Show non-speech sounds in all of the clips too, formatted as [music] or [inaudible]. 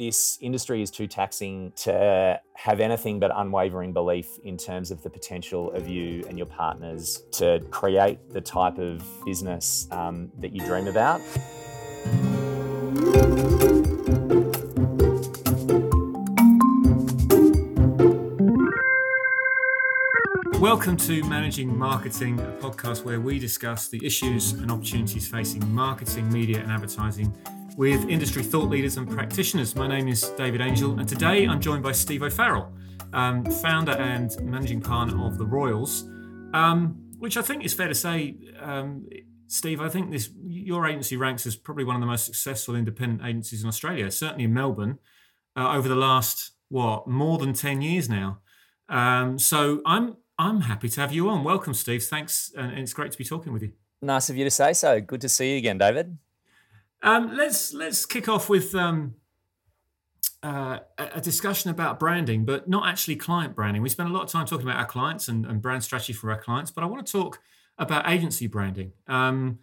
this industry is too taxing to have anything but unwavering belief in terms of the potential of you and your partners to create the type of business um, that you dream about. Welcome to Managing Marketing, a podcast where we discuss the issues and opportunities facing marketing, media, and advertising with industry thought leaders and practitioners. My name is David Angel, and today I'm joined by Steve O'Farrell, um, founder and managing partner of the Royals, um, which I think is fair to say, um, Steve. I think this your agency ranks as probably one of the most successful independent agencies in Australia, certainly in Melbourne, uh, over the last what more than ten years now. Um, so I'm I'm happy to have you on. Welcome, Steve. Thanks, and it's great to be talking with you. Nice of you to say so. Good to see you again, David. Um, let's let's kick off with um, uh, a discussion about branding, but not actually client branding. We spend a lot of time talking about our clients and, and brand strategy for our clients, but I want to talk about agency branding. Um,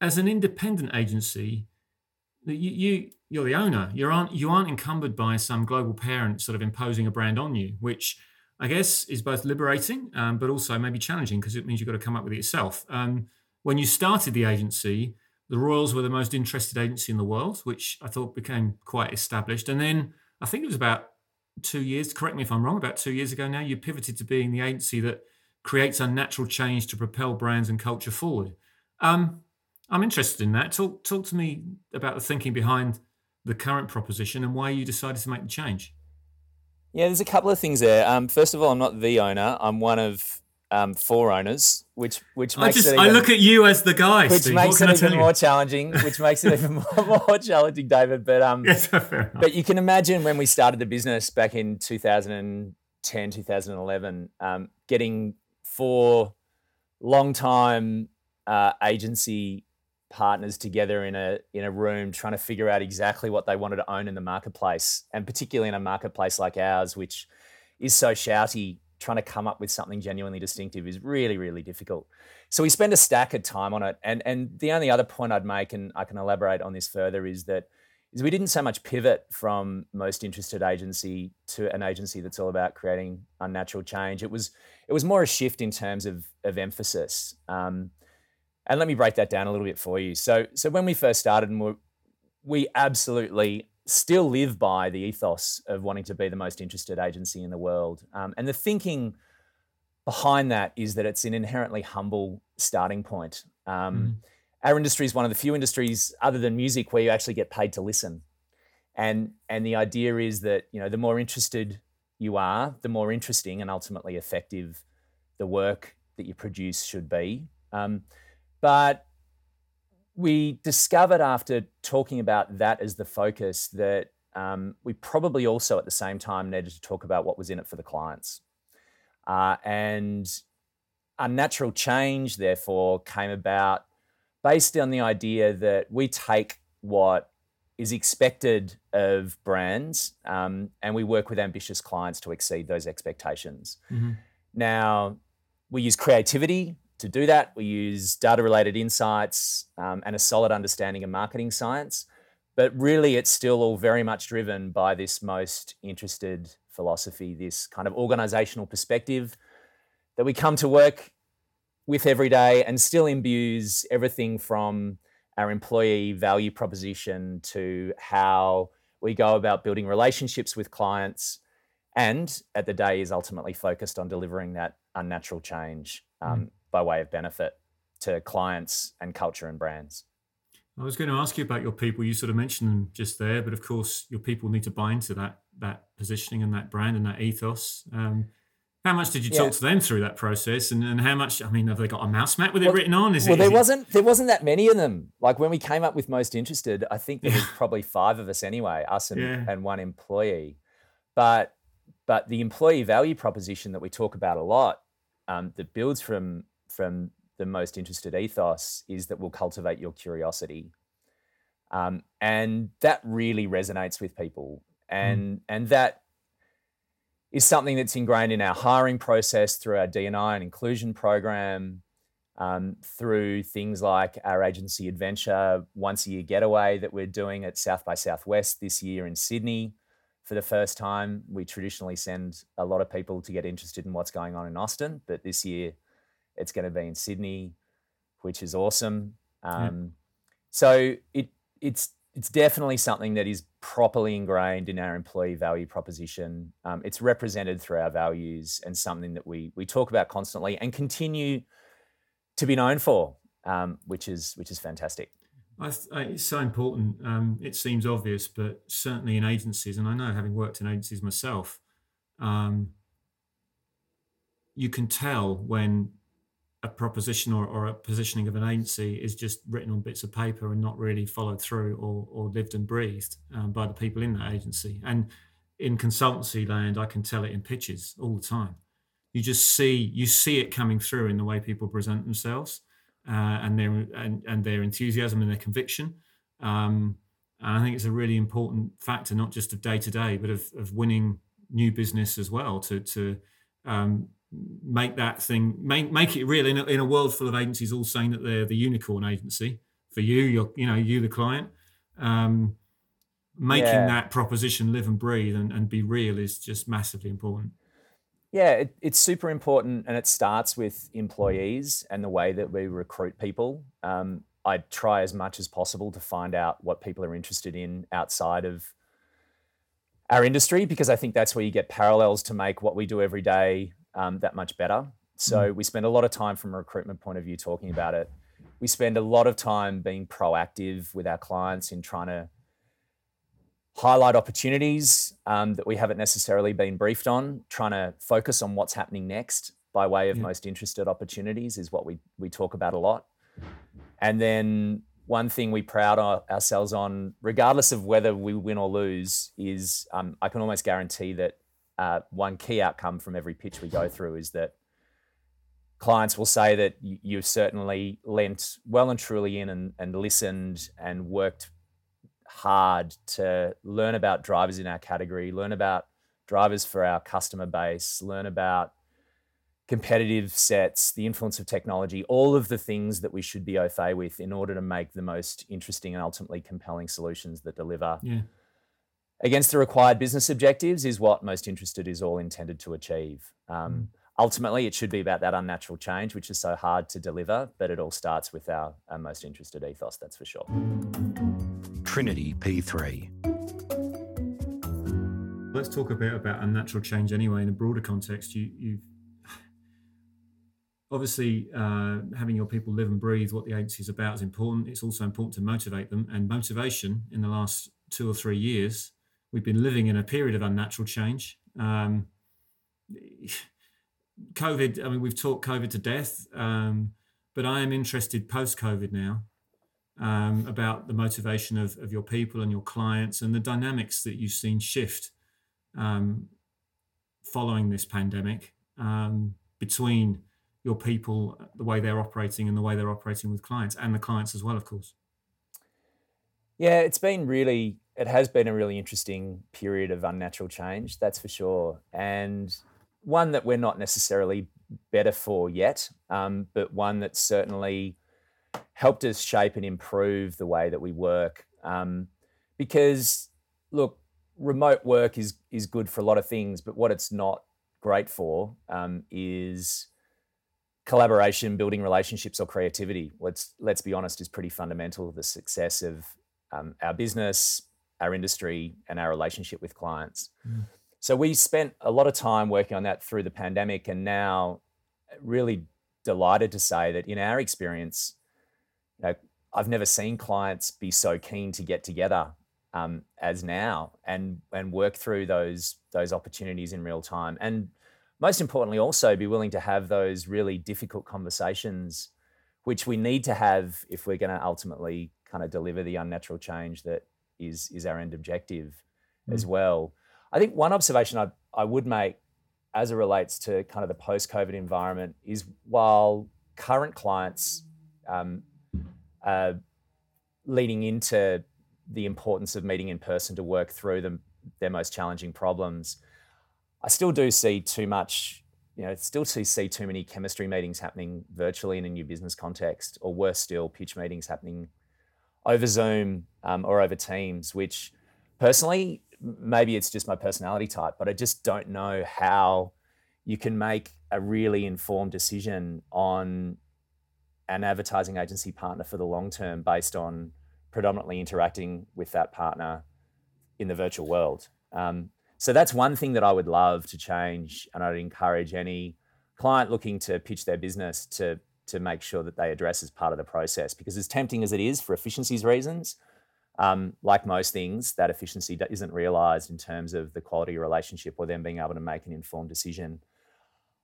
as an independent agency, you, you you're the owner. You aren't you aren't encumbered by some global parent sort of imposing a brand on you, which I guess, is both liberating, um, but also maybe challenging because it means you've got to come up with it yourself. Um, when you started the agency, the Royals were the most interested agency in the world, which I thought became quite established. And then I think it was about two years, correct me if I'm wrong, about two years ago now, you pivoted to being the agency that creates unnatural change to propel brands and culture forward. Um, I'm interested in that. Talk, talk to me about the thinking behind the current proposition and why you decided to make the change. Yeah, there's a couple of things there. Um, first of all, I'm not the owner. I'm one of um, four owners, which which makes I just it even, I look at you as the guy, which Steve. makes it even more challenging. Which makes it even [laughs] more, more challenging, David. But um, [laughs] yes, but you can imagine when we started the business back in 2010, 2011, um, getting four long time uh, agency partners together in a in a room trying to figure out exactly what they wanted to own in the marketplace and particularly in a marketplace like ours which is so shouty trying to come up with something genuinely distinctive is really really difficult. So we spend a stack of time on it and and the only other point I'd make and I can elaborate on this further is that is we didn't so much pivot from most interested agency to an agency that's all about creating unnatural change. It was it was more a shift in terms of of emphasis. Um, and let me break that down a little bit for you. So, so when we first started, and we absolutely still live by the ethos of wanting to be the most interested agency in the world. Um, and the thinking behind that is that it's an inherently humble starting point. Um, mm. Our industry is one of the few industries, other than music, where you actually get paid to listen. And and the idea is that you know the more interested you are, the more interesting and ultimately effective the work that you produce should be. Um, but we discovered after talking about that as the focus that um, we probably also at the same time needed to talk about what was in it for the clients. Uh, and natural change, therefore, came about based on the idea that we take what is expected of brands um, and we work with ambitious clients to exceed those expectations. Mm-hmm. Now, we use creativity to do that, we use data related insights um, and a solid understanding of marketing science. But really, it's still all very much driven by this most interested philosophy, this kind of organizational perspective that we come to work with every day and still imbues everything from our employee value proposition to how we go about building relationships with clients and at the day is ultimately focused on delivering that unnatural change um, mm by way of benefit to clients and culture and brands. I was going to ask you about your people. You sort of mentioned them just there, but of course, your people need to buy into that that positioning and that brand and that ethos. Um, how much did you talk yeah. to them through that process, and, and how much? I mean, have they got a mouse mat with well, it written on? Is well, it, there wasn't there wasn't that many of them. Like when we came up with most interested, I think there was probably five of us anyway, us and, yeah. and one employee. But but the employee value proposition that we talk about a lot um, that builds from from the most interested ethos is that we'll cultivate your curiosity. Um, and that really resonates with people. And, mm. and that is something that's ingrained in our hiring process through our D&I and inclusion program. um, through things like our agency adventure once a year getaway that we're doing at South by Southwest this year in Sydney for the first time. We traditionally send a lot of people to get interested in what's going on in Austin, but this year it's going to be in Sydney, which is awesome. Um, yeah. So it it's it's definitely something that is properly ingrained in our employee value proposition. Um, it's represented through our values and something that we we talk about constantly and continue to be known for, um, which is which is fantastic. I, it's so important. Um, it seems obvious, but certainly in agencies, and I know having worked in agencies myself, um, you can tell when a proposition or, or, a positioning of an agency is just written on bits of paper and not really followed through or, or lived and breathed um, by the people in that agency. And in consultancy land, I can tell it in pitches all the time. You just see you see it coming through in the way people present themselves uh, and their and, and, their enthusiasm and their conviction. Um, and I think it's a really important factor, not just of day to day, but of, of winning new business as well. To to um, make that thing make make it real in a, in a world full of agencies all saying that they're the unicorn agency for you you're you know you the client. Um, making yeah. that proposition live and breathe and, and be real is just massively important. Yeah it, it's super important and it starts with employees and the way that we recruit people. Um, i try as much as possible to find out what people are interested in outside of our industry because i think that's where you get parallels to make what we do every day um, that much better. So mm. we spend a lot of time from a recruitment point of view talking about it. We spend a lot of time being proactive with our clients in trying to highlight opportunities um, that we haven't necessarily been briefed on, trying to focus on what's happening next by way of yeah. most interested opportunities is what we, we talk about a lot. And then one thing we proud ourselves on, regardless of whether we win or lose, is um, I can almost guarantee that uh, one key outcome from every pitch we go through is that clients will say that you've certainly lent well and truly in and, and listened and worked hard to learn about drivers in our category, learn about drivers for our customer base, learn about competitive sets, the influence of technology, all of the things that we should be au fait with in order to make the most interesting and ultimately compelling solutions that deliver yeah against the required business objectives is what most interested is all intended to achieve. Um, mm. Ultimately, it should be about that unnatural change, which is so hard to deliver, but it all starts with our, our most interested ethos, that's for sure. Trinity P3. Let's talk a bit about unnatural change anyway in a broader context. You, you obviously uh, having your people live and breathe what the agency is about is important. It's also important to motivate them, and motivation in the last two or three years we've been living in a period of unnatural change. Um, COVID, I mean, we've talked COVID to death, um, but I am interested post COVID now um, about the motivation of, of your people and your clients and the dynamics that you've seen shift um, following this pandemic um, between your people, the way they're operating and the way they're operating with clients and the clients as well, of course. Yeah, it's been really it has been a really interesting period of unnatural change, that's for sure. And one that we're not necessarily better for yet, um, but one that certainly helped us shape and improve the way that we work. Um, because, look, remote work is is good for a lot of things, but what it's not great for um, is collaboration, building relationships, or creativity. Let's let's be honest, is pretty fundamental to the success of um, our business, our industry and our relationship with clients. Mm. So we spent a lot of time working on that through the pandemic, and now really delighted to say that in our experience, you know, I've never seen clients be so keen to get together um, as now and and work through those those opportunities in real time, and most importantly, also be willing to have those really difficult conversations, which we need to have if we're going to ultimately kind of deliver the unnatural change that is is our end objective mm. as well. I think one observation I, I would make as it relates to kind of the post COVID environment is while current clients um, are leading into the importance of meeting in person to work through them, their most challenging problems, I still do see too much you know, still to see too many chemistry meetings happening virtually in a new business context, or worse still, pitch meetings happening over Zoom um, or over Teams, which personally, maybe it's just my personality type, but I just don't know how you can make a really informed decision on an advertising agency partner for the long term based on predominantly interacting with that partner in the virtual world. Um, so that's one thing that I would love to change, and I'd encourage any client looking to pitch their business to to make sure that they address as part of the process. Because as tempting as it is for efficiencies reasons, um, like most things, that efficiency isn't realised in terms of the quality of relationship or them being able to make an informed decision.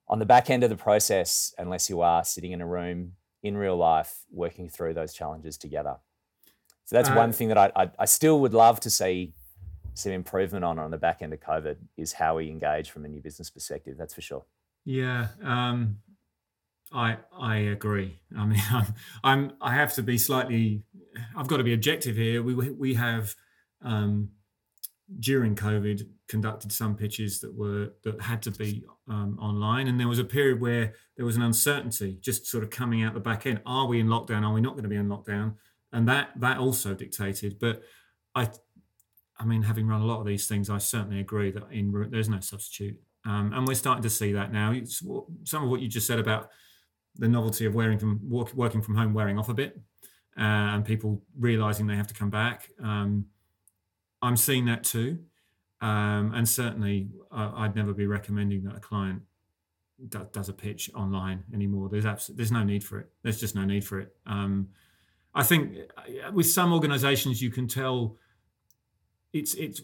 On the back end of the process, unless you are sitting in a room in real life working through those challenges together. So that's uh, one thing that I, I, I still would love to see some improvement on on the back end of COVID is how we engage from a new business perspective. That's for sure. Yeah, um, I I agree. I mean, [laughs] I'm, I'm I have to be slightly. I've got to be objective here. We we have um, during COVID conducted some pitches that were that had to be um, online, and there was a period where there was an uncertainty, just sort of coming out the back end. Are we in lockdown? Are we not going to be in lockdown? And that that also dictated. But I I mean, having run a lot of these things, I certainly agree that in there's no substitute, um, and we're starting to see that now. It's, some of what you just said about the novelty of wearing from work, working from home wearing off a bit, uh, and people realizing they have to come back. Um, I'm seeing that too, um, and certainly I, would never be recommending that a client do, does a pitch online anymore. There's absolutely there's no need for it. There's just no need for it. Um, I think uh, with some organisations you can tell it's it's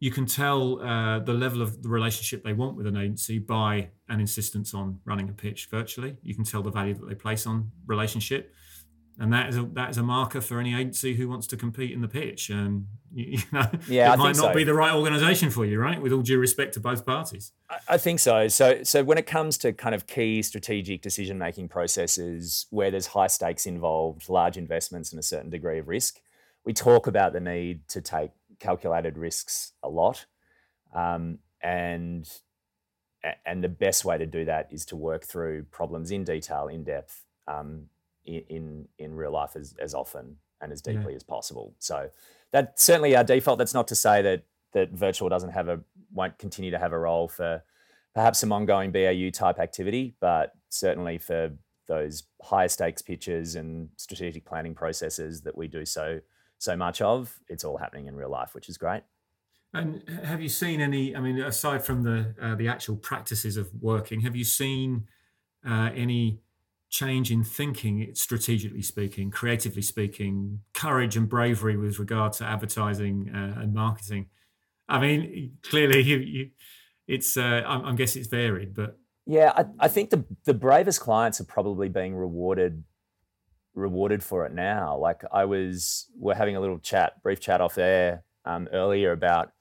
you can tell uh, the level of the relationship they want with an agency by an insistence on running a pitch virtually. You can tell the value that they place on relationship, and that is a that is a marker for any agency who wants to compete in the pitch. And you, [laughs] you know, yeah, it I might not so. be the right organisation for you, right? With all due respect to both parties. I, I think so. So so when it comes to kind of key strategic decision making processes where there's high stakes involved, large investments, and a certain degree of risk, we talk about the need to take calculated risks a lot, um, and and the best way to do that is to work through problems in detail, in depth, um, in in real life as, as often and as deeply yeah. as possible. So that's certainly our default. That's not to say that that virtual doesn't have a won't continue to have a role for perhaps some ongoing BAU type activity, but certainly for those higher stakes pitches and strategic planning processes that we do so so much of, it's all happening in real life, which is great. And have you seen any? I mean, aside from the uh, the actual practices of working, have you seen uh, any change in thinking, strategically speaking, creatively speaking, courage and bravery with regard to advertising uh, and marketing? I mean, clearly, you, you it's uh, I'm, I'm guessing it's varied, but yeah, I, I think the the bravest clients are probably being rewarded rewarded for it now. Like I was, we're having a little chat, brief chat off air um, earlier about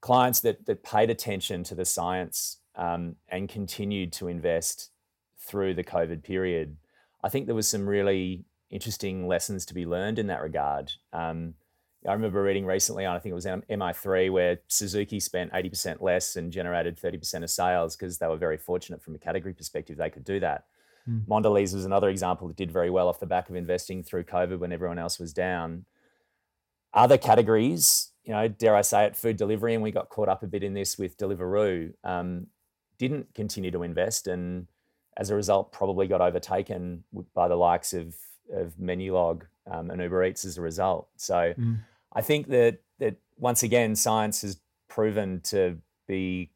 clients that that paid attention to the science um, and continued to invest through the COVID period. I think there was some really interesting lessons to be learned in that regard. Um, I remember reading recently on, I think it was MI3, where Suzuki spent 80% less and generated 30% of sales because they were very fortunate from a category perspective, they could do that. Mm. Mondelez was another example that did very well off the back of investing through COVID when everyone else was down. Other categories, you know, dare I say it, food delivery, and we got caught up a bit in this with Deliveroo, um, didn't continue to invest, and as a result, probably got overtaken by the likes of of Menulog um, and Uber Eats as a result. So, mm. I think that that once again, science has proven to be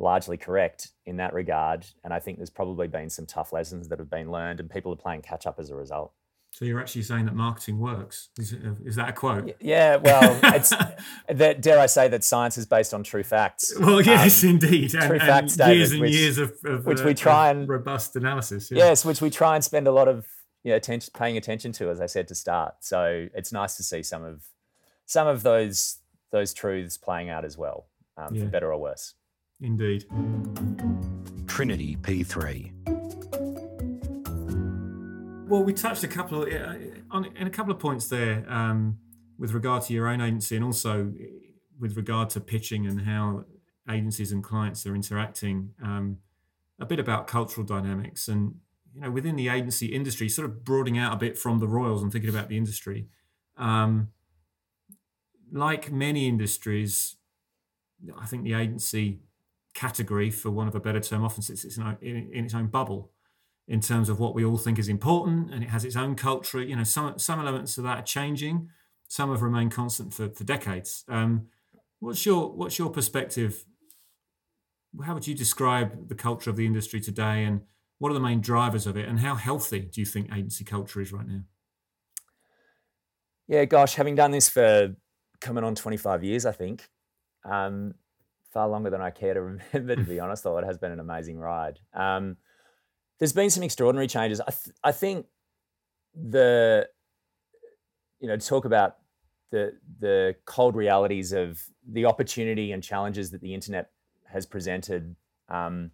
largely correct in that regard. And I think there's probably been some tough lessons that have been learned, and people are playing catch up as a result. So you're actually saying that marketing works? Is, it, is that a quote? Yeah, well, it's [laughs] that. Dare I say that science is based on true facts? Well, yes, um, indeed, and, true and facts, David, years and which, years of, of which uh, we try and robust analysis. Yeah. Yes, which we try and spend a lot of you know, attention, paying attention to, as I said to start. So it's nice to see some of some of those those truths playing out as well, um, yeah. for better or worse. Indeed. Trinity P3. Well, we touched a couple of, on in a couple of points there um, with regard to your own agency, and also with regard to pitching and how agencies and clients are interacting. Um, a bit about cultural dynamics and you know within the agency industry, sort of broadening out a bit from the royals and thinking about the industry. Um, like many industries, I think the agency category, for want of a better term, often sits in, its own bubble in terms of what we all think is important, and it has its own culture. You know, some some elements of that are changing. Some have remained constant for, for decades. Um, what's your what's your perspective? How would you describe the culture of the industry today, and what are the main drivers of it, and how healthy do you think agency culture is right now? Yeah, gosh, having done this for coming on 25 years, I think, um, far longer than I care to [laughs] remember, to be [laughs] honest, though it has been an amazing ride. Um, there's been some extraordinary changes. I, th- I think the, you know, talk about the the cold realities of the opportunity and challenges that the internet has presented um,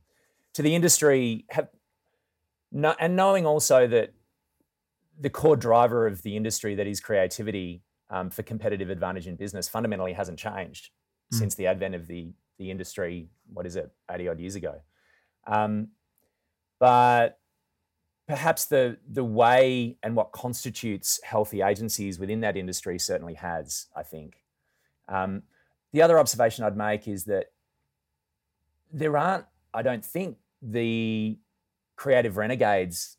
to the industry have no, and knowing also that the core driver of the industry that is creativity um, for competitive advantage in business fundamentally hasn't changed mm. since the advent of the the industry. What is it, eighty odd years ago? Um, but perhaps the the way and what constitutes healthy agencies within that industry certainly has. I think. Um, the other observation I'd make is that there aren't, I don't think, the creative renegades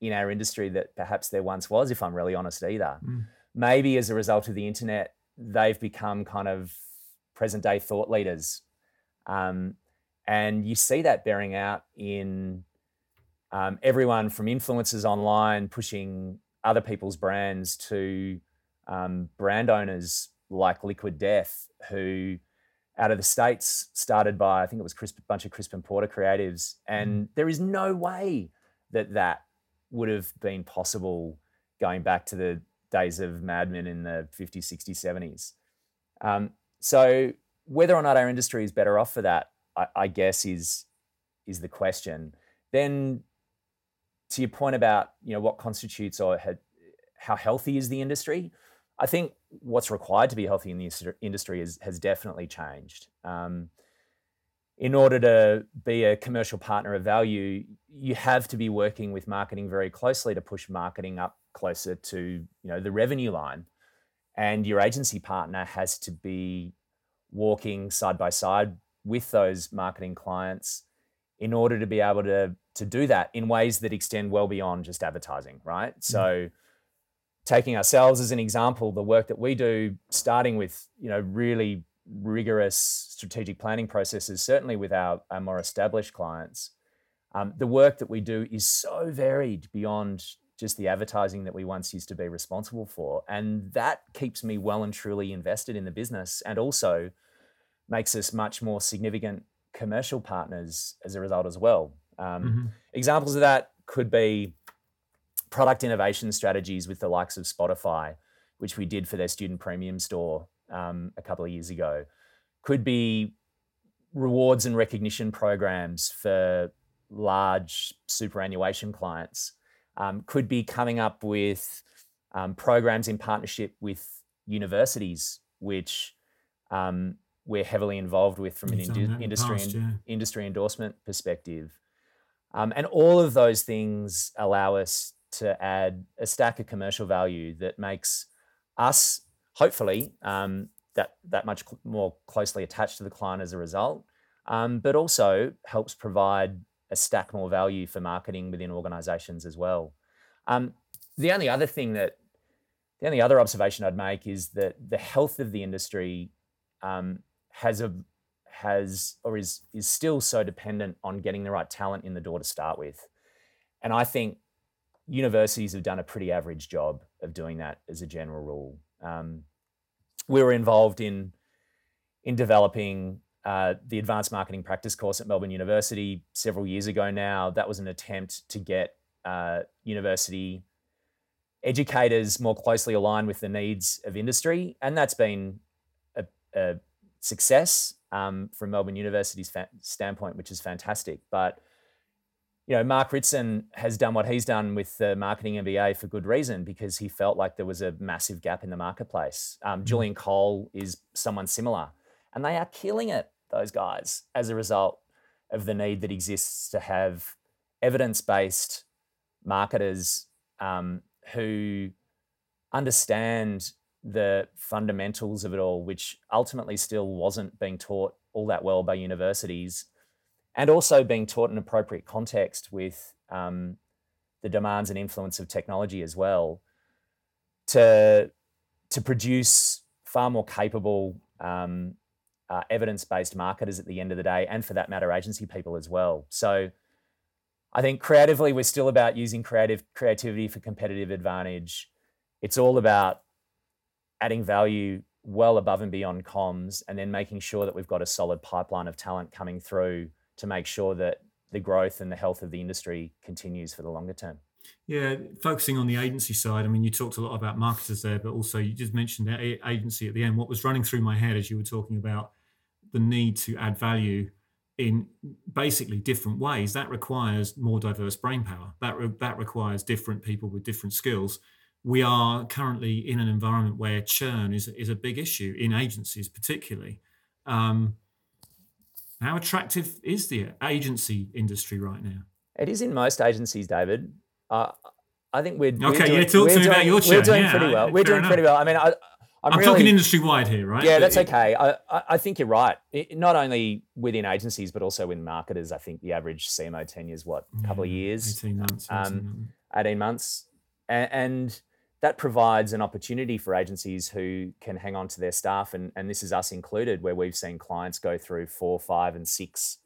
in our industry that perhaps there once was, if I'm really honest, either. Mm. Maybe as a result of the internet, they've become kind of present day thought leaders. Um, and you see that bearing out in um, everyone from influencers online pushing other people's brands to um, brand owners like Liquid Death, who out of the States started by, I think it was a bunch of Crispin Porter creatives. And mm. there is no way that that would have been possible going back to the days of Mad Men in the 50s, 60s, 70s. Um, so whether or not our industry is better off for that, I, I guess is is the question. Then to your point about you know what constitutes or had, how healthy is the industry, I think what's required to be healthy in the industry is, has definitely changed. Um, in order to be a commercial partner of value, you have to be working with marketing very closely to push marketing up closer to you know the revenue line, and your agency partner has to be walking side by side with those marketing clients in order to be able to to do that in ways that extend well beyond just advertising, right? Mm. So taking ourselves as an example, the work that we do, starting with you know really rigorous strategic planning processes, certainly with our, our more established clients, um, the work that we do is so varied beyond just the advertising that we once used to be responsible for, and that keeps me well and truly invested in the business, and also makes us much more significant commercial partners as a result as well. Um, mm-hmm. Examples of that could be product innovation strategies with the likes of Spotify, which we did for their student premium store um, a couple of years ago. Could be rewards and recognition programs for large superannuation clients. Um, could be coming up with um, programs in partnership with universities, which um, we're heavily involved with from an industry past, yeah. industry endorsement perspective. Um, and all of those things allow us to add a stack of commercial value that makes us hopefully um, that that much cl- more closely attached to the client as a result, um, but also helps provide a stack more value for marketing within organisations as well. Um, the only other thing that the only other observation I'd make is that the health of the industry um, has a has or is is still so dependent on getting the right talent in the door to start with, and I think universities have done a pretty average job of doing that as a general rule. Um, we were involved in in developing uh, the advanced marketing practice course at Melbourne University several years ago now. That was an attempt to get uh, university educators more closely aligned with the needs of industry, and that's been a, a success um, from Melbourne University's fa- standpoint, which is fantastic. But you know, Mark Ritson has done what he's done with the marketing MBA for good reason because he felt like there was a massive gap in the marketplace. Um, mm-hmm. Julian Cole is someone similar, and they are killing it. Those guys, as a result of the need that exists to have evidence based marketers um, who understand the fundamentals of it all, which ultimately still wasn't being taught all that well by universities, and also being taught in appropriate context with um, the demands and influence of technology as well, to to produce far more capable um, uh, evidence-based marketers at the end of the day, and for that matter, agency people as well. So. I think creatively, we're still about using creative creativity for competitive advantage. It's all about adding value well above and beyond comms, and then making sure that we've got a solid pipeline of talent coming through to make sure that the growth and the health of the industry continues for the longer term. Yeah, focusing on the agency side, I mean, you talked a lot about marketers there, but also you just mentioned that agency at the end. What was running through my head as you were talking about the need to add value in basically different ways. That requires more diverse brain power. That re- that requires different people with different skills. We are currently in an environment where churn is is a big issue in agencies, particularly. Um, how attractive is the agency industry right now? It is in most agencies, David. Uh, I think we're okay. We're doing, yeah, talk to me about your churn. We're doing yeah, pretty well. We're doing enough. pretty well. I mean, I, I'm, I'm really, talking industry wide here, right? Yeah, that's okay. I, I, think you're right. It, not only within agencies, but also in marketers. I think the average CMO tenure is what, a couple of years, 18 months. Um, 18 months. 18 months. And, and that provides an opportunity for agencies who can hang on to their staff. And, and this is us included, where we've seen clients go through four, five, and six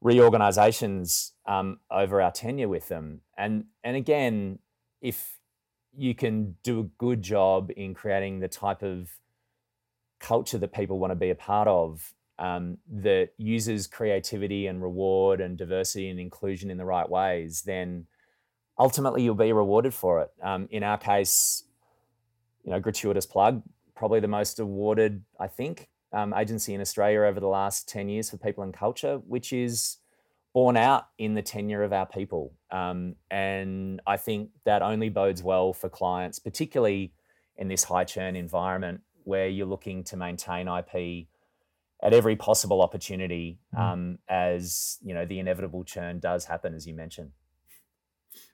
reorganizations um, over our tenure with them. And, and again, if you can do a good job in creating the type of culture that people want to be a part of um, that uses creativity and reward and diversity and inclusion in the right ways, then ultimately you'll be rewarded for it. Um, in our case, you know, gratuitous plug, probably the most awarded, I think, um, agency in Australia over the last 10 years for people and culture, which is borne out in the tenure of our people. Um, and I think that only bodes well for clients, particularly in this high churn environment where you're looking to maintain IP at every possible opportunity um, as you know the inevitable churn does happen as you mentioned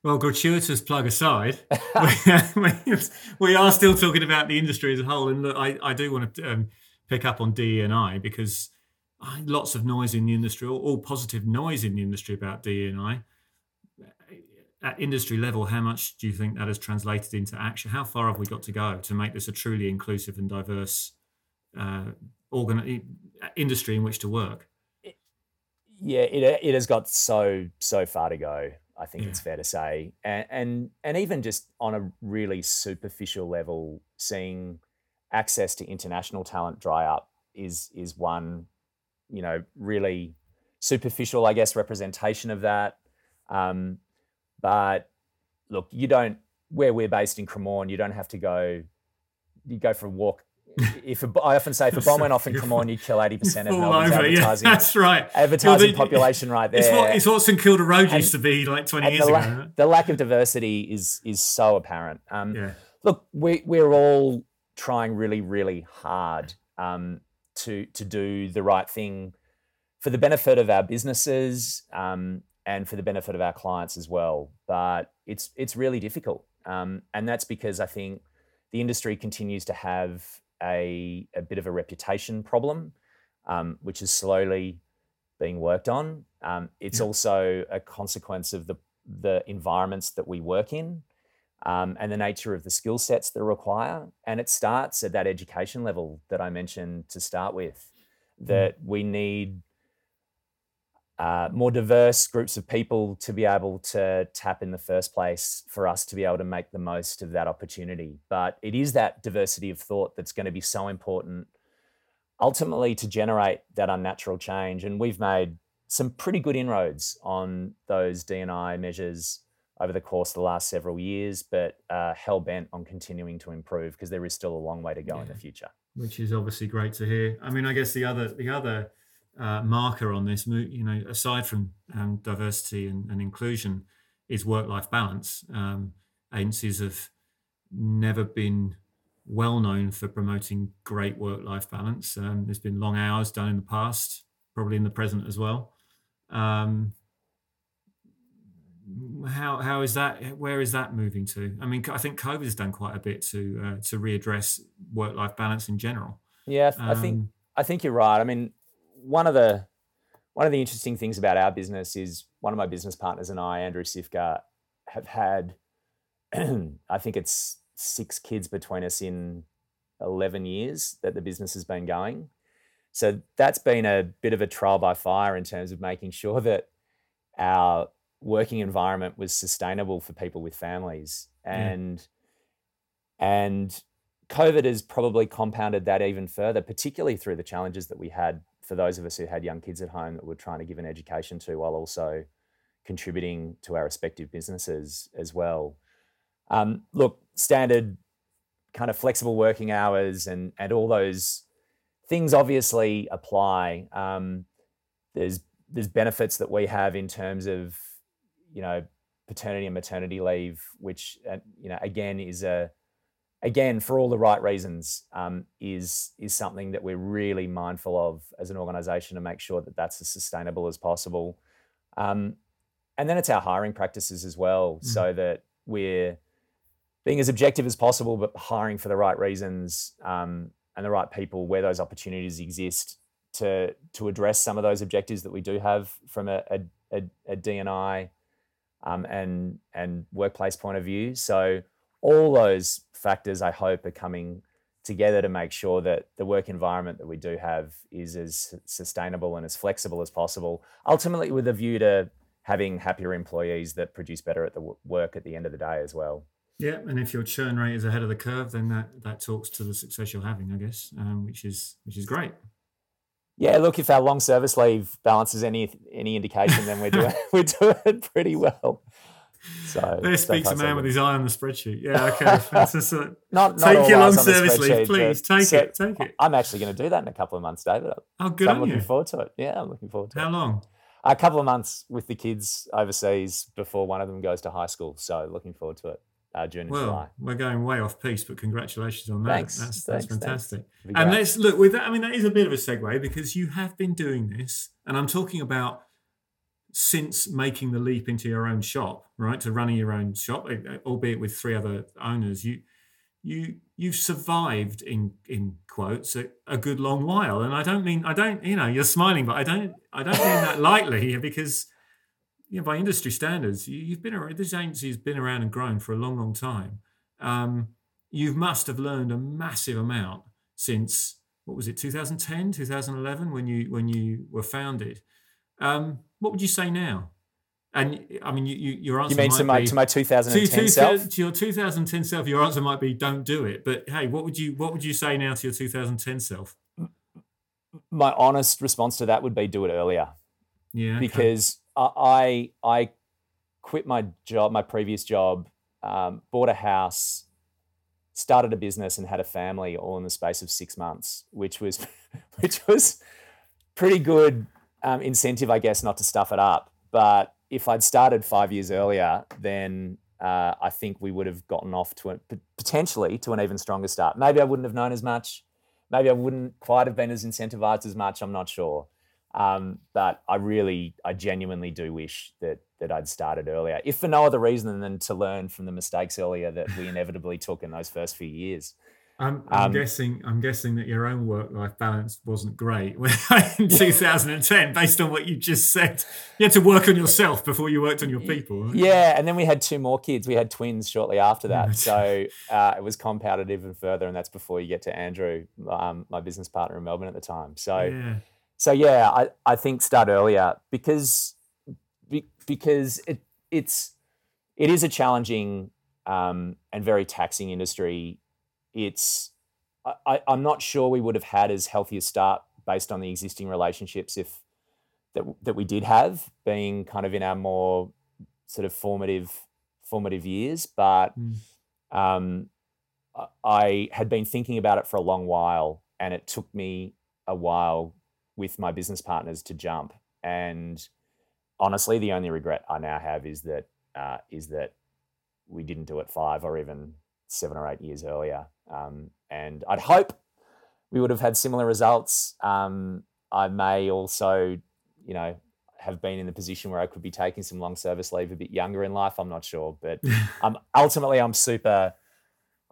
Well, gratuitous plug aside, [laughs] [laughs] we, we are still talking about the industry as a whole. And look, I, I do want to um, pick up on DE&I because uh, lots of noise in the industry, all, all positive noise in the industry about DE&I. At industry level, how much do you think that has translated into action? How far have we got to go to make this a truly inclusive and diverse uh, organ- industry in which to work? yeah it, it has got so so far to go i think Yeah. it's fair to say and, and and even just on a really superficial level seeing access to international talent dry up is is one you know really superficial i guess representation of that um, but look you don't where we're based in cremorne you don't have to go you go for a walk if a, I often say if a bomb went off in [laughs] Cremorne, you'd kill eighty percent of Melbourne's over, yeah, advertising [laughs] that's right. advertising the- population right there. It's what, it's what St Kilda Road And- used to be like 20 years the, ago. la- the lack of diversity is is so apparent. Um, Yeah. Look, we we're all trying really really hard um, to to do the right thing for the benefit of our businesses um, and for the benefit of our clients as well. But it's it's really difficult, um, and that's because I think the industry continues to have a a bit of a reputation problem, um, which is slowly being worked on. Um, it's Yeah. also a consequence of the the environments that we work in um, and the nature of the skill sets that require. And it starts at that education level that I mentioned to start with, that we need uh, more diverse groups of people to be able to tap in the first place for us to be able to make the most of that opportunity. But it is that diversity of thought that's going to be so important ultimately to generate that unnatural change. And we've made some pretty good inroads on those DNI measures over the course of the last several years, but uh, hell bent on continuing to improve because there is still a long way to go in the future. which is obviously great to hear. I mean, I guess the other the other uh, marker on this, you know, aside from um, diversity and, and inclusion, is work life balance. Um, agencies have never been well known for promoting great work life balance. Um, there's been long hours done in the past, probably in the present as well. Um, how how is that? Where is that moving to? I mean, I think COVID has done quite a bit to uh, to readdress work life balance in general. Yeah, I think Um, I think you're right. I mean, one of the one of the interesting things about our business is one of my business partners and I, Andrew Siwka, have had [clears throat] I think it's six kids between us in eleven years that the business has been going. So that's been a bit of a trial by fire in terms of making sure that our working environment was sustainable for people with families and and COVID has probably compounded that even further, particularly through the challenges that we had for those of us who had young kids at home that we're trying to give an education to while also contributing to our respective businesses as well. Um, look, standard kind of flexible working hours and and all those things obviously apply. Um, there's there's benefits that we have in terms of you know paternity and maternity leave, which uh, you know again is a again for all the right reasons um, is is something that we're really mindful of as an organisation to make sure that that's as sustainable as possible. Um, and then it's our hiring practices as well, so that we're being as objective as possible, but hiring for the right reasons um, and the right people where those opportunities exist to to address some of those objectives that we do have from a, a, a, a D&I um, and and workplace point of view. So all those factors, I hope, are coming together to make sure that the work environment that we do have is as sustainable and as flexible as possible. Ultimately, with a view to having happier employees that produce better at the work at the end of the day as well. Yeah, and if your churn rate is ahead of the curve, then that that talks to the success you're having, I guess, um, which is which is great. Yeah, look, if our long service leave balances any any indication, then we're doing [laughs] we're doing pretty well. So There speaks a man with his eye on the spreadsheet. Yeah, okay. [laughs] Not, not take your long service leave, please. Take so- it, take it. I'm actually going to do that in a couple of months, David. Oh, good So I'm looking you. forward to it. Yeah, I'm looking forward to How it. How long? A couple of months with the kids overseas before one of them goes to high school. So looking forward to it. Uh, June Well, July. we're going way off piece, but congratulations on that. Thanks, That's, thanks, that's fantastic. It'll And let's look with that. I mean, that is a bit of a segue because you have been doing this, and I'm talking about since making the leap into your own shop, right, to running your own shop, albeit with three other owners. You, you, you've survived in in quotes a, a good long while, and I don't mean I don't you know you're smiling, but I don't I don't mean that lightly [laughs] because you know, by industry standards, you, you've been around. This agency has been around and grown for a long, long time. Um, you must have learned a massive amount since what was it, 2010, 2011, when you when you were founded. Um, what would you say now? And I mean, you, you, your answer You mean to my be, to my to, 2010 to- self? to your 2010 self. Your answer might be, "Don't do it." But hey, what would you what would you say now to your 2010 self? My honest response to that would be do it earlier. Yeah, okay. because I I I quit my job, my previous job, um, bought a house, started a business, and had a family all in the space of six months, which was [laughs] which was pretty good um, incentive, I guess, not to stuff it up. But if I'd started five years earlier, then uh, I think we would have gotten off to a, potentially to an even stronger start. Maybe I wouldn't have known as much. Maybe I wouldn't quite have been as incentivized as much. I'm not sure. Um, but I really, I genuinely do wish that that I'd started earlier, if for no other reason than to learn from the mistakes earlier that we inevitably took in those first few years. I'm, I'm Um, guessing. I'm guessing that your own work-life balance wasn't great when- [laughs] [laughs] in 2010, based on what you just said. You had to work on yourself before you worked on your people. right? Yeah, and then we had two more kids. We had twins shortly after that, so uh, it was compounded even further. And that's before you get to Andrew, um, my business partner in Melbourne at the time. So. yeah. so yeah, I, I think start earlier because be, because it it's it is a challenging um, and very taxing industry. It's I, I'm not sure we would have had as healthy a start based on the existing relationships if that that we did have being kind of in our more sort of formative formative years, but Mm. um, I- I had been thinking about it for a long while, and it took me a while with my business partners to jump. And honestly, the only regret I now have is that uh, is that we didn't do it five or even seven or eight years earlier. Um, and I'd hope we would have had similar results. Um, I may also, you know, have been in the position where I could be taking some long service leave a bit younger in life. I'm not sure, but [laughs] um, ultimately, I'm super,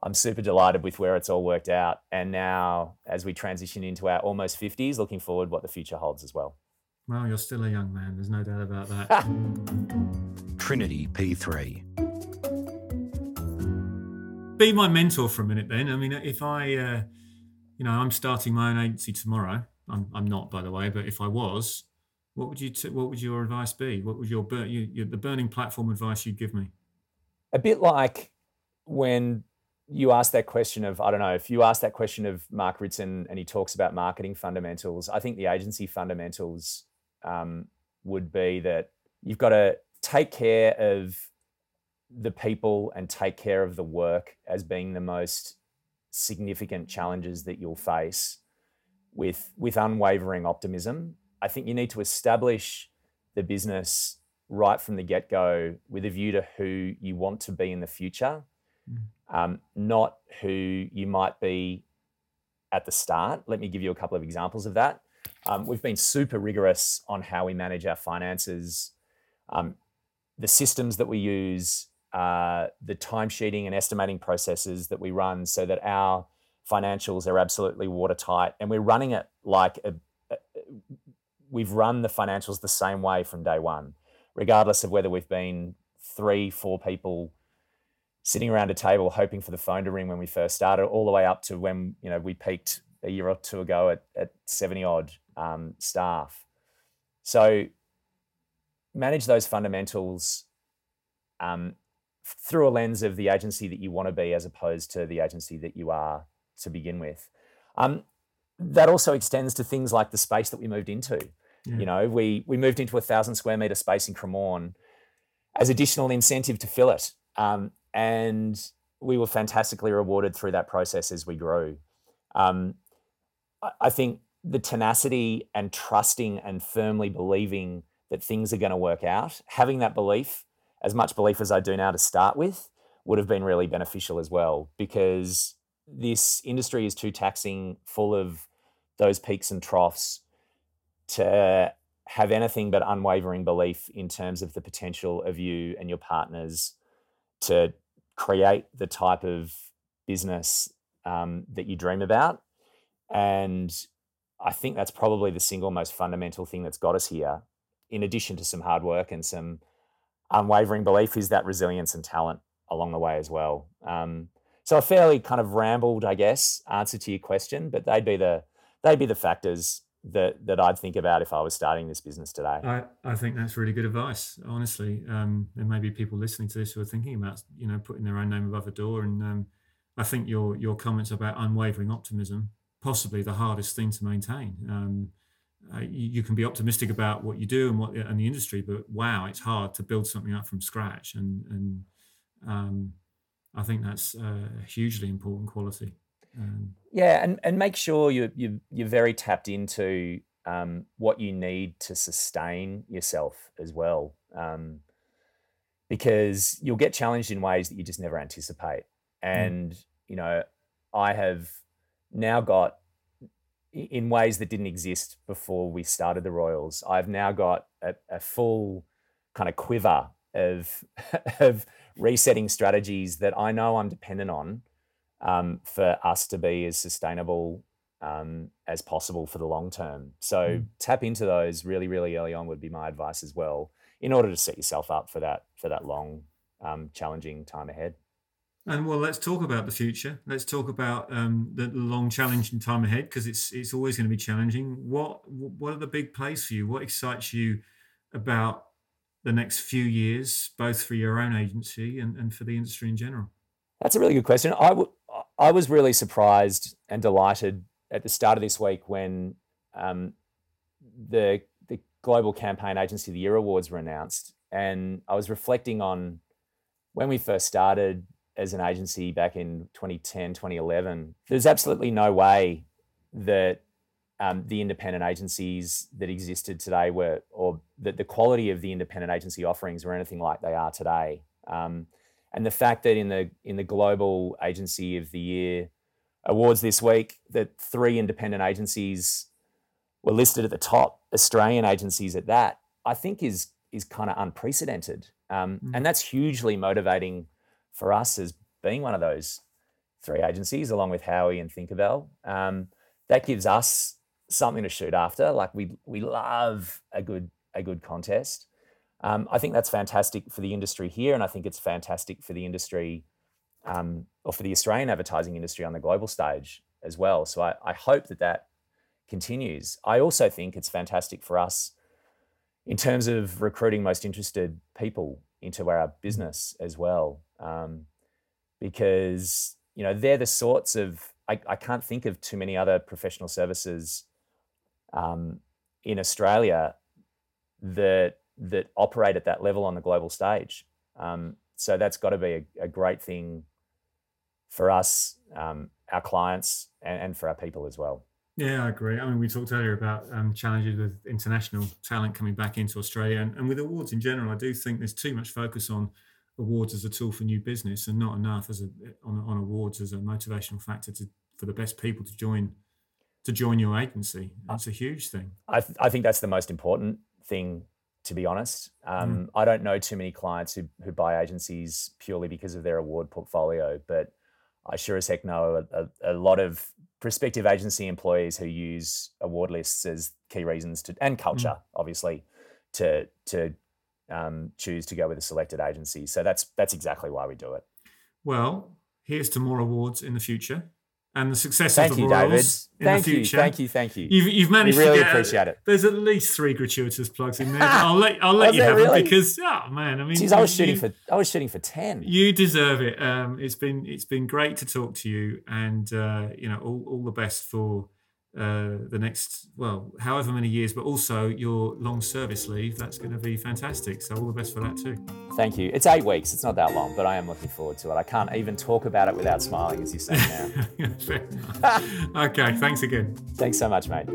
I'm super delighted with where it's all worked out. And now, as we transition into our almost 50s, looking forward what the future holds as well. Well, you're still a young man. There's no doubt about that. [laughs] Trinity P3. Be my mentor for a minute, then. I mean, if I, uh, you know, I'm starting my own agency tomorrow. I'm, I'm not, by the way, but if I was, what would you t- what would your advice be? What would your, bur- you, you, the burning platform advice you'd give me? A bit like when you ask that question of I don't know if you ask that question of Mark Ritson and he talks about marketing fundamentals. I think the agency fundamentals um, would be that you've got to take care of the people and take care of the work as being the most significant challenges that you'll face with with unwavering optimism. I think you need to establish the business right from the get go with a view to who you want to be in the future, mm. um, not who you might be at the start. Let me give you a couple of examples of that. Um, we've been super rigorous on how we manage our finances, um, the systems that we use, uh, the timesheeting and estimating processes that we run so that our financials are absolutely watertight. And we're running it like a, a, we've run the financials the same way from day one, regardless of whether we've been three, four people sitting around a table hoping for the phone to ring when we first started, all the way up to when you know we peaked a year or two ago at, at 70 odd um, staff. So manage those fundamentals um, through a lens of the agency that you want to be as opposed to the agency that you are to begin with. Um, that also extends to things like the space that we moved into. Yeah. You know, we we moved into a thousand square meter space in Cremorne as additional incentive to fill it, um, and we were fantastically rewarded through that process as we grew. Um, I, I think the tenacity and trusting and firmly believing that things are going to work out, having that belief, as much belief as I do now to start with, would have been really beneficial as well because this industry is too taxing, full of those peaks and troughs to have anything but unwavering belief in terms of the potential of you and your partners to create the type of business um, that you dream about. And I think that's probably the single most fundamental thing that's got us here, in addition to some hard work and some unwavering belief, is that resilience and talent along the way as well. Um, so a fairly kind of rambled, I guess, answer to your question, but they'd be the they'd be the factors that that I'd think about if I was starting this business today. I, I think that's really good advice. Honestly, um, there may be people listening to this who are thinking about you know putting their own name above the door, and um, I think your your comments about unwavering optimism possibly the hardest thing to maintain. Um, uh, you, you, can be optimistic about what you do and what and the industry, but wow, it's hard to build something up from scratch and and um, I think that's a hugely important quality. Um, yeah, and, and make sure you you you're very tapped into um, what you need to sustain yourself as well, um, because you'll get challenged in ways that you just never anticipate. Mm. And mm. you know, I have now got in ways that didn't exist before we started the Royals. I've now got a, a full kind of quiver of [laughs] of resetting strategies that I know I'm dependent on um, for us to be as sustainable um, as possible for the long term. So mm. tap into those really, really early on would be my advice as well, in order to set yourself up for that for that long, um, challenging time ahead. And well, let's talk about the future. Let's talk about um, the long, challenging time ahead because it's it's always going to be challenging. What what are the big plays for you? What excites you about the next few years, both for your own agency and, and for the industry in general? That's a really good question. I, w- I was really surprised and delighted at the start of this week when um, the, the Global Campaign Agency of the Year Awards were announced. And I was reflecting on when we first started as an agency back in 2010, 2011. There's absolutely no way that um, the independent agencies that existed today were, or that the quality of the independent agency offerings were anything like they are today. Um, and the fact that in the in the global agency of the year awards this week, that three independent agencies were listed at the top, Australian agencies at that, I think is is kind of unprecedented, um, mm. and that's hugely motivating for us as being one of those three agencies, along with Howie and Thinkerbell. Um, that gives us something to shoot after. Like we we love a good a good contest. Um, I think that's fantastic for the industry here, and I think it's fantastic for the industry um, or for the Australian advertising industry on the global stage as well. So I, I hope that that continues. I also think it's fantastic for us in terms of recruiting most interested people into our business as well, um, because you know they're the sorts of I, I, can't think of too many other professional services um, in Australia that that operate at that level on the global stage. Um, so that's got to be a, a, great thing for us, um, our clients, and, and, for our people as well. Yeah, I agree. I mean, we talked earlier about um, challenges with international talent coming back into Australia, and, and with awards in general. I do think there's too much focus on awards as a tool for new business, and not enough as a on, on awards as a motivational factor to for the best people to join to join your agency. That's a huge thing. I, th- I think that's the most important thing to be honest. Um, mm. I don't know too many clients who, who buy agencies purely because of their award portfolio, but I sure as heck know a, a, a, lot of prospective agency employees who use award lists as key reasons to, and culture, mm. obviously, to to um, choose to go with a selected agency. So that's that's exactly why we do it. Well, here's to more awards in the future and the success thank of the you, Royals David. in thank the future. You, thank you, thank you. You've, you've managed we really to get, appreciate it. There's at least three gratuitous plugs in there. [laughs] I'll let I'll let you have really? because oh man, I mean, Jeez, I was shooting for I was shooting for ten. You deserve it. Um, it's been it's been great to talk to you, and uh, you know all, all the best for uh, the next, well, however many years, but also your long service leave. That's going to be fantastic. So, all the best for that too. Thank you. It's eight weeks. It's not that long, but I am looking forward to it. I can't even talk about it without smiling, as you say now. [laughs] [laughs] okay. Thanks again. Thanks so much, mate.